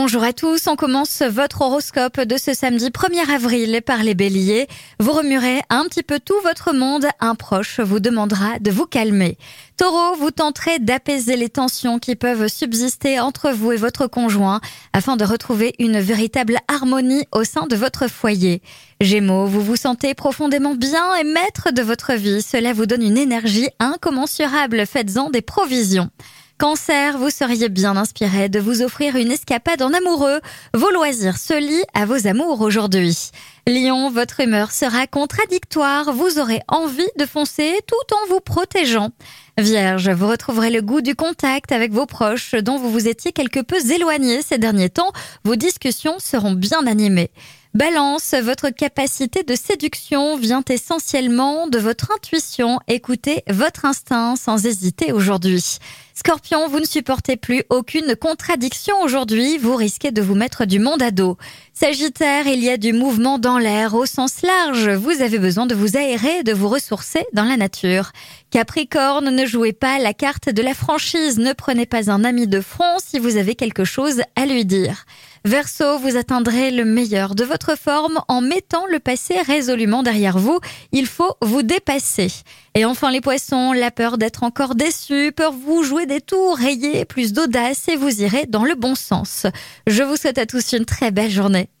Bonjour à tous, on commence votre horoscope de ce samedi 1er avril par les béliers. Vous remuerez un petit peu tout votre monde, un proche vous demandera de vous calmer. Taureau, vous tenterez d'apaiser les tensions qui peuvent subsister entre vous et votre conjoint afin de retrouver une véritable harmonie au sein de votre foyer. Gémeaux, vous vous sentez profondément bien et maître de votre vie, cela vous donne une énergie incommensurable, faites-en des provisions. Cancer, vous seriez bien inspiré de vous offrir une escapade en amoureux. Vos loisirs se lient à vos amours aujourd'hui. Lion, votre humeur sera contradictoire. Vous aurez envie de foncer tout en vous protégeant. Vierge, vous retrouverez le goût du contact avec vos proches dont vous vous étiez quelque peu éloigné ces derniers temps. Vos discussions seront bien animées. Balance, votre capacité de séduction vient essentiellement de votre intuition. Écoutez votre instinct sans hésiter aujourd'hui. Scorpion, vous ne supportez plus aucune contradiction aujourd'hui, vous risquez de vous mettre du monde à dos. Sagittaire, il y a du mouvement dans l'air au sens large, vous avez besoin de vous aérer, de vous ressourcer dans la nature. Capricorne, ne jouez pas la carte de la franchise, ne prenez pas un ami de front si vous avez quelque chose à lui dire. Verseau, vous atteindrez le meilleur de votre forme en mettant le passé résolument derrière vous. Il faut vous dépasser. Et enfin les poissons, la peur d'être encore déçu peut vous jouer des tours, rayez plus d'audace et vous irez dans le bon sens. Je vous souhaite à tous une très belle journée.